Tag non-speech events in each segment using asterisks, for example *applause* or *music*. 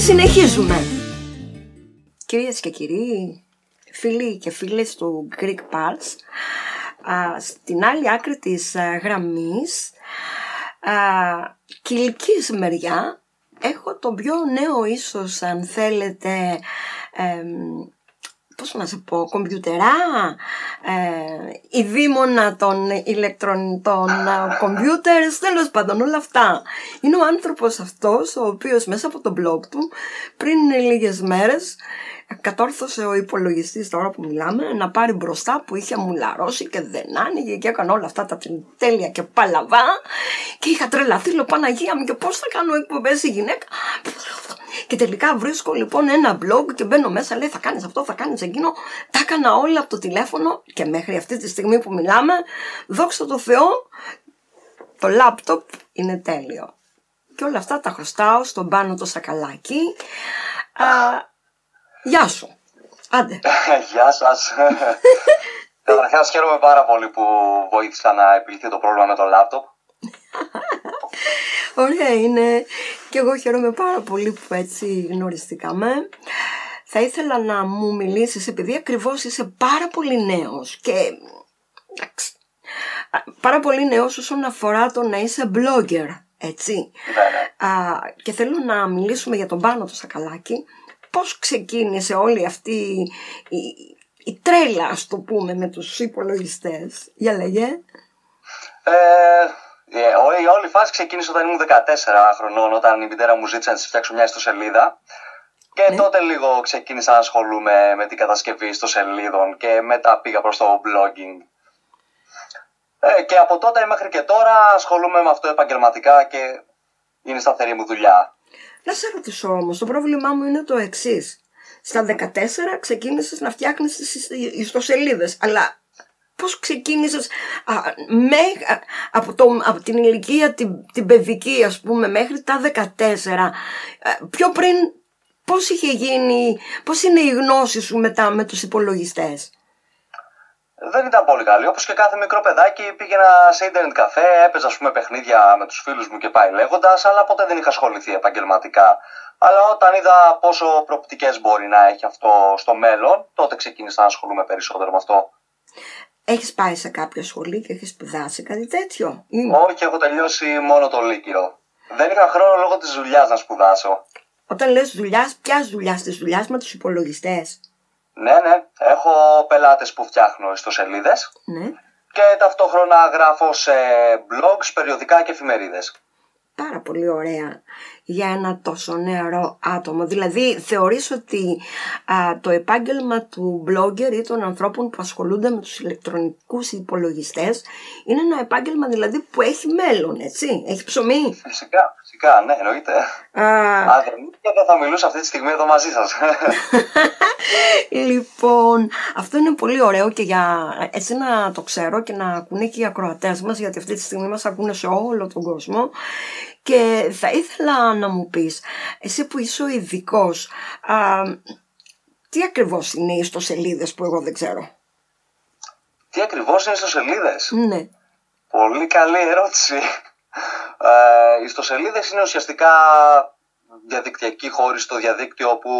Και συνεχίζουμε. Κυρίες και κύριοι, φίλοι και φίλες του Greek Pulse, στην άλλη άκρη της γραμμής, κυλικής μεριά, έχω τον πιο νέο ίσως αν θέλετε πώς να σε πω, κομπιουτερά, ε, η δίμονα των ηλεκτρονικών κομπιούτερς, τέλος πάντων όλα αυτά. Είναι ο άνθρωπος αυτός ο οποίος μέσα από το blog του πριν λίγες μέρες κατόρθωσε ο υπολογιστής τώρα που μιλάμε να πάρει μπροστά που είχε μουλαρώσει και δεν άνοιγε και έκανε όλα αυτά τα τέλεια και παλαβά και είχα τρελαθεί λέω Παναγία μου και πώς θα κάνω εκπομπές η γυναίκα; Και τελικά βρίσκω λοιπόν ένα blog και μπαίνω μέσα, λέει θα κάνεις αυτό, θα κάνεις εκείνο. Τα έκανα όλα από το τηλέφωνο και μέχρι αυτή τη στιγμή που μιλάμε, δόξα τω Θεώ, το λάπτοπ είναι τέλειο. Και όλα αυτά τα χρωστάω στον πάνω το σακαλάκι. Α, γεια σου. Άντε. *laughs* γεια σας. *laughs* Καταρχάς χαίρομαι πάρα πολύ που βοήθησα να επιλυθεί το πρόβλημα με το λάπτοπ. Ωραία είναι και εγώ χαίρομαι πάρα πολύ που έτσι γνωριστήκαμε. Θα ήθελα να μου μιλήσεις επειδή ακριβώς είσαι πάρα πολύ νέος και πάρα πολύ νέος όσον αφορά το να είσαι blogger, έτσι. Ναι, ναι. Α, και θέλω να μιλήσουμε για τον Πάνο το Σακαλάκι. Πώς ξεκίνησε όλη αυτή η, η, τρέλα, ας το πούμε, με τους υπολογιστές. Για λέγε. Ε, ε, η όλη φάση ξεκίνησε όταν ήμουν 14 χρονών, όταν η μητέρα μου ζήτησε να της φτιάξω μια ιστοσελίδα. Και ναι. τότε λίγο ξεκίνησα να ασχολούμαι με την κατασκευή ιστοσελίδων και μετά πήγα προς το blogging. Ε, και από τότε μέχρι και τώρα ασχολούμαι με αυτό επαγγελματικά και είναι σταθερή μου δουλειά. Να σε ρωτήσω όμως, το πρόβλημά μου είναι το εξής. Στα 14 ξεκίνησες να φτιάχνεις τις ιστοσελίδες, αλλά πώς ξεκίνησες με, από, το, από την ηλικία την, την παιδική ας πούμε μέχρι τα 14 πιο πριν πώς είχε γίνει πώς είναι η γνώση σου μετά με τους υπολογιστές; Δεν ήταν πολύ καλή. Όπως και κάθε μικρό παιδάκι, πήγαινα σε ίντερνετ καφέ, έπαιζα ας πούμε, παιχνίδια με τους φίλους μου και πάει λέγοντας, αλλά ποτέ δεν είχα ασχοληθεί επαγγελματικά. Αλλά όταν είδα πόσο προοπτικές μπορεί να έχει αυτό στο μέλλον, τότε ξεκίνησα να ασχολούμαι περισσότερο με αυτό. Έχεις πάει σε κάποια σχολή και έχεις σπουδάσει κάτι τέτοιο; Όχι, έχω τελειώσει μόνο το Λύκειο. Δεν είχα χρόνο λόγω της δουλειάς να σπουδάσω. Όταν λες δουλειάς, ποια δουλειάς, τη δουλειάς με τους υπολογιστές; Ναι, ναι. Έχω πελάτες που φτιάχνω ιστοσελίδες. Ναι. Και ταυτόχρονα γράφω σε blogs, περιοδικά και εφημερίδες πάρα πολύ ωραία για ένα τόσο νεαρό άτομο. Δηλαδή θεωρείς ότι το επάγγελμα του blogger ή των ανθρώπων που ασχολούνται με τους ηλεκτρονικούς υπολογιστές είναι ένα επάγγελμα δηλαδή που έχει μέλλον, έτσι, έχει ψωμί. Φυσικά, φυσικά, ναι, εννοείται. Α, δεν θα μιλούσα αυτή τη στιγμή εδώ μαζί σας. *laughs* λοιπόν, αυτό είναι πολύ ωραίο και για έτσι να το ξέρω και να ακούνε και οι ακροατές μας γιατί αυτή τη στιγμή μας ακούνε σε όλο τον κόσμο και θα ήθελα να μου πεις, εσύ που είσαι ο ειδικός, τι ακριβώς είναι οι ιστοσελίδες που εγώ δεν ξέρω; Τι ακριβώς είναι οι ιστοσελίδες; Ναι. Πολύ καλή ερώτηση. Ε, οι ιστοσελίδες είναι ουσιαστικά διαδικτυακοί χώροι στο διαδίκτυο που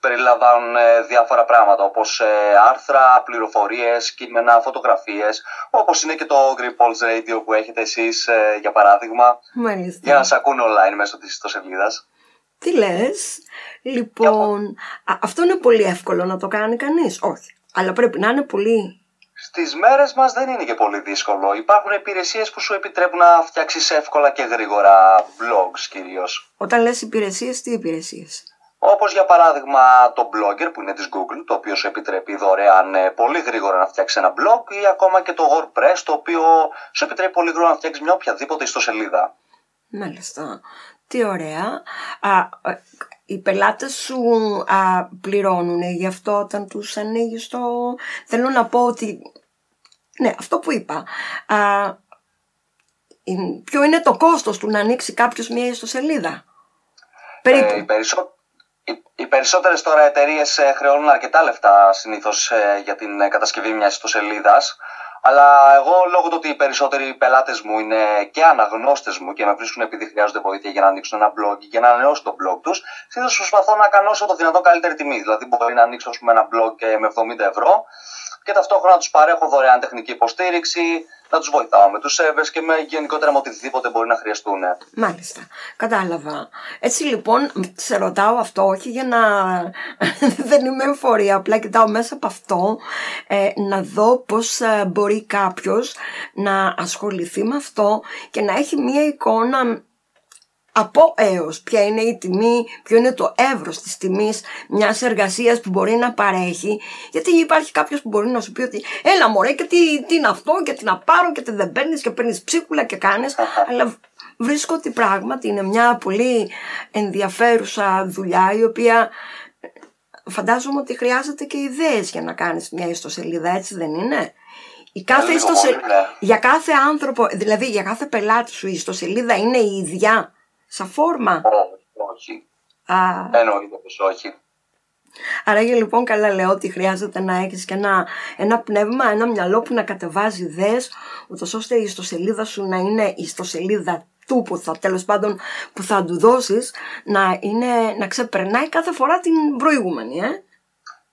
περιλαμβάνουν ε, διάφορα πράγματα όπως ε, άρθρα, πληροφορίες, κείμενα, φωτογραφίες όπως είναι και το Green Pulse Radio που έχετε εσείς ε, για παράδειγμα Μάλιστα. για να σας ακούνε online μέσω της ιστοσελίδας. Τι λες, λοιπόν, αυτό είναι πολύ εύκολο να το κάνει κανείς, όχι, αλλά πρέπει να είναι πολύ Στις μέρες μας δεν είναι και πολύ δύσκολο. Υπάρχουν υπηρεσίες που σου επιτρέπουν να φτιάξεις εύκολα και γρήγορα blogs κυρίως. Όταν λες υπηρεσίες, τι υπηρεσίες; Όπως για παράδειγμα το Blogger που είναι της Google, το οποίο σου επιτρέπει δωρεάν ε, πολύ γρήγορα να φτιάξεις ένα blog ή ακόμα και το WordPress, το οποίο σου επιτρέπει πολύ γρήγορα να φτιάξεις μια οποιαδήποτε ιστοσελίδα. Μάλιστα. Τι ωραία. Α, ε, οι πελάτες σου α, πληρώνουν γι' αυτό όταν τους ανοίγεις το... Θέλω να πω ότι... Ναι, αυτό που είπα. Α, ποιο είναι το κόστος του να ανοίξει κάποιος μια ιστοσελίδα; Περίπου. Ε, οι περισσότερες τώρα εταιρείες ε, χρεώνουν αρκετά λεφτά συνήθως ε, για την ε, κατασκευή μιας ιστοσελίδας Αλλά εγώ λόγω του ότι οι περισσότεροι πελάτες μου είναι και αναγνώστες μου και με βρίσκουν επειδή χρειάζονται βοήθεια για να ανοίξουν ένα blog και να ανανεώσουν το blog τους, συνήθως προσπαθώ να κάνω όσο το δυνατόν καλύτερη τιμή. Δηλαδή, μπορεί να ανοίξω πούμε, ένα blog με 70 ευρώ και ταυτόχρονα τους παρέχω δωρεάν τεχνική υποστήριξη, να τους βοηθάω με τους servers και με γενικότερα με οτιδήποτε μπορεί να χρειαστούν. Μάλιστα. Κατάλαβα. Έτσι λοιπόν, σε ρωτάω αυτό όχι για να. *laughs* δεν είμαι εφορία, απλά κοιτάω μέσα από αυτό ε, να δω πώς ε, μπορεί κάποιος να ασχοληθεί με αυτό και να έχει μία εικόνα από έως. Ποια είναι η τιμή, ποιο είναι το εύρος της τιμής μιας εργασίας που μπορεί να παρέχει. Γιατί υπάρχει κάποιος που μπορεί να σου πει ότι έλα μωρέ και τι, τι είναι αυτό και τι να πάρω και τι δεν παίρνεις και παίρνεις ψίχουλα και κάνεις αλλά βρίσκω ότι πράγματι είναι μια πολύ ενδιαφέρουσα δουλειά η οποία φαντάζομαι ότι χρειάζεται και ιδέες για να κάνεις μια ιστοσελίδα έτσι δεν είναι; Η κάθε ιστοσελίδα, ναι. για κάθε άνθρωπο, δηλαδή για κάθε πελάτη σου η ιστοσελίδα είναι η ίδια; Σαν φόρμα; Όχι. Α. Εννοείται πως όχι. Άρα λοιπόν καλά λέω ότι χρειάζεται να έχεις και ένα, ένα πνεύμα, ένα μυαλό που να κατεβάζει ιδέες, ούτως ώστε η ιστοσελίδα σου να είναι η ιστοσελίδα του που θα τέλος πάντων που θα του δώσεις να, είναι, να ξεπερνάει κάθε φορά την προηγούμενη. Ε;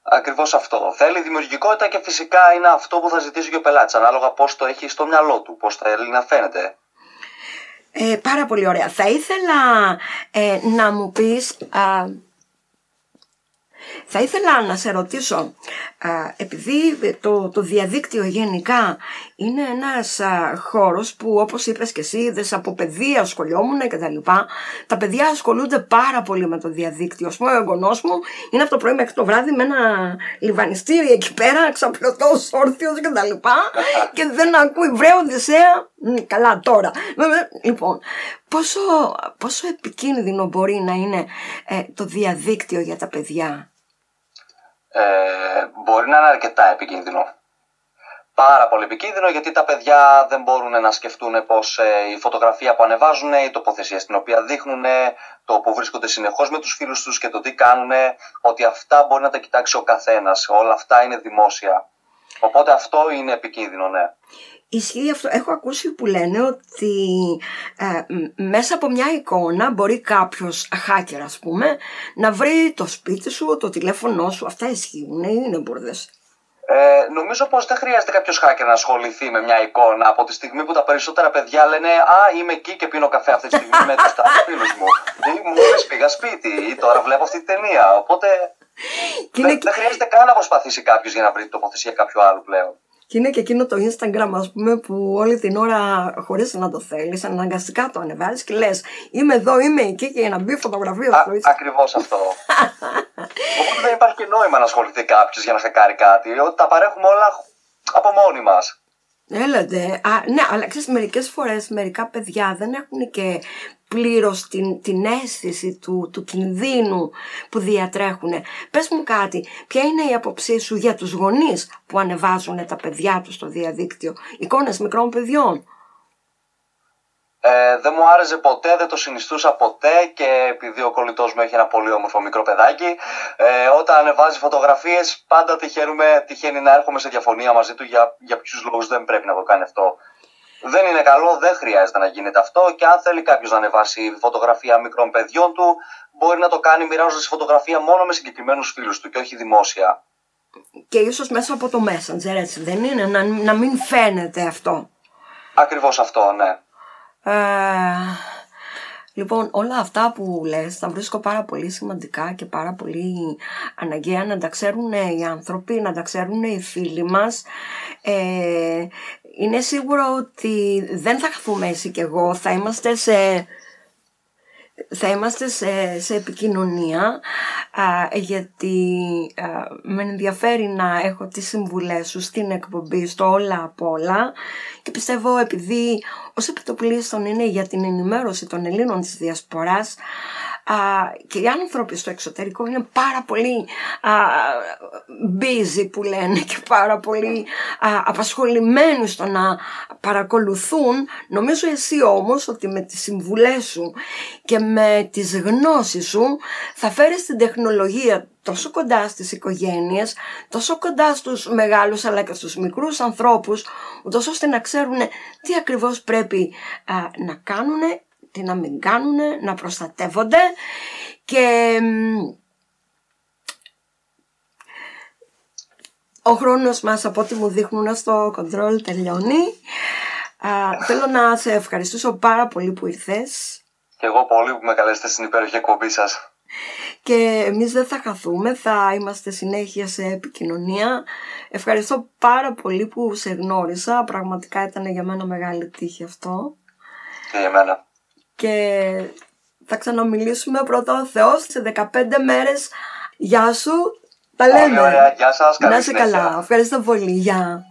Ακριβώς αυτό. Θέλει δημιουργικότητα και φυσικά είναι αυτό που θα ζητήσει και ο πελάτης, ανάλογα πώς το έχει στο μυαλό του, πώς θέλει να φαίνεται. Ε, πάρα πολύ ωραία. Θα ήθελα ε, να μου πεις... θα ήθελα να σε ρωτήσω, επειδή το, το διαδίκτυο γενικά είναι ένας χώρος που όπως είπες και εσύ είδες από παιδεία ασχολιόμουν και τα λοιπά, τα παιδιά ασχολούνται πάρα πολύ με το διαδίκτυο. Ας πούμε ο εγγονός μου είναι από το πρωί μέχρι το βράδυ με ένα λιβανιστήρι εκεί πέρα, ξαπλωτός, όρθιος και τα λοιπά και δεν ακούει βρε Οδυσσέα, καλά τώρα. Λοιπόν, πόσο, πόσο επικίνδυνο μπορεί να είναι ε, το διαδίκτυο για τα παιδιά; Ε, μπορεί να είναι αρκετά επικίνδυνο. Πάρα πολύ επικίνδυνο γιατί τα παιδιά δεν μπορούν να σκεφτούν πως ε, η φωτογραφία που ανεβάζουν, η τοποθεσία στην οποία δείχνουν, το που βρίσκονται συνεχώς με τους φίλους τους και το τι κάνουν, ότι αυτά μπορεί να τα κοιτάξει ο καθένας. Όλα αυτά είναι δημόσια. Οπότε αυτό είναι επικίνδυνο, ναι. Ισχύει αυτό. Έχω ακούσει που λένε ότι ε, μέσα από μια εικόνα μπορεί κάποιος hacker ας πούμε να βρει το σπίτι σου, το τηλέφωνό σου. Αυτά ισχύουν ή είναι μπουρδες; Ε, νομίζω πως δεν χρειάζεται κάποιος hacker να ασχοληθεί με μια εικόνα από τη στιγμή που τα περισσότερα παιδιά λένε «Α, είμαι εκεί και πίνω καφέ αυτή τη στιγμή με τους *laughs* φίλους μου». Ή μου πήγα σπίτι ή τώρα βλέπω αυτή τη ταινία. Οπότε δεν, δεν χρειάζεται καν να προσπαθήσει κάποιος για να βρει τοποθεσία κάποιου άλλου πλέον. Και είναι και εκείνο το Instagram, ας πούμε, που όλη την ώρα, χωρίς να το θέλεις, αναγκαστικά το ανεβάζεις και λες: Είμαι εδώ, είμαι εκεί και για να μπει φωτογραφία στο Instagram. Ακριβώς αυτό. *laughs* Οπότε δεν υπάρχει και νόημα να ασχοληθεί κάποιος για να χακάρει κάτι. Ότι τα παρέχουμε όλα από μόνοι μα. Έλατε. Α, ναι, αλλά ξέρεις, μερικές φορές μερικά παιδιά δεν έχουν και πλήρως την, την αίσθηση του, του κινδύνου που διατρέχουν. Πες μου κάτι, ποια είναι η αποψή σου για τους γονείς που ανεβάζουν τα παιδιά τους στο διαδίκτυο, εικόνες μικρών παιδιών; Ε, δεν μου άρεσε ποτέ, δεν το συνιστούσα ποτέ και επειδή ο κολλητός μου έχει ένα πολύ όμορφο μικρό παιδάκι, ε, όταν ανεβάζει φωτογραφίες πάντα τυχαίνουμε, τυχαίνει να έρχομαι σε διαφωνία μαζί του για, για ποιους λόγους δεν πρέπει να το κάνει αυτό δεν είναι καλό, δεν χρειάζεται να γίνεται αυτό και αν θέλει κάποιος να ανεβάσει φωτογραφία μικρών παιδιών του, μπορεί να το κάνει μοιράζοντας φωτογραφία μόνο με συγκεκριμένους φίλους του και όχι δημόσια. Και ίσως μέσα από το Messenger, έτσι δεν είναι, να, να μην φαίνεται αυτό. Ακριβώς αυτό, ναι. Ε, λοιπόν, όλα αυτά που λες τα βρίσκω πάρα πολύ σημαντικά και πάρα πολύ αναγκαία να τα ξέρουν οι άνθρωποι, να τα ξέρουν οι φίλοι μας. Ε, είναι σίγουρο ότι δεν θα χαθούμε εσύ και εγώ, θα είμαστε σε, θα είμαστε σε, επικοινωνία γιατί με ενδιαφέρει να έχω τις συμβουλές σου στην εκπομπή στο όλα απ' όλα και πιστεύω επειδή ως επιτοπλίστων είναι για την ενημέρωση των Ελλήνων της Διασποράς και οι άνθρωποι στο εξωτερικό είναι πάρα πολύ α, busy που λένε και πάρα πολύ α, απασχολημένοι στο να παρακολουθούν. Νομίζω εσύ όμως ότι με τις συμβουλές σου και με τις γνώσεις σου θα φέρεις την τεχνολογία τόσο κοντά στις οικογένειες, τόσο κοντά στους μεγάλους αλλά και στους μικρούς ανθρώπους, ούτως ώστε να ξέρουν τι ακριβώς πρέπει να κάνουν, τι να μην κάνουν, να προστατεύονται και ο χρόνος μας από ό,τι μου δείχνουν στο κοντρόλ τελειώνει. θέλω να σε ευχαριστήσω πάρα πολύ που ήρθες. Και εγώ πολύ που με καλέσετε στην υπέροχη εκπομπή σας και εμείς δεν θα χαθούμε, θα είμαστε συνέχεια σε επικοινωνία. Ευχαριστώ πάρα πολύ που σε γνώρισα, πραγματικά ήταν για μένα μεγάλη τύχη αυτό. Και για μένα. Και θα ξαναμιλήσουμε πρώτα ο Θεός σε 15 μέρες. Γεια σου, τα λέμε. Ωραία, γεια σας, καλή Να είσαι καλά, ευχαριστώ πολύ, γεια.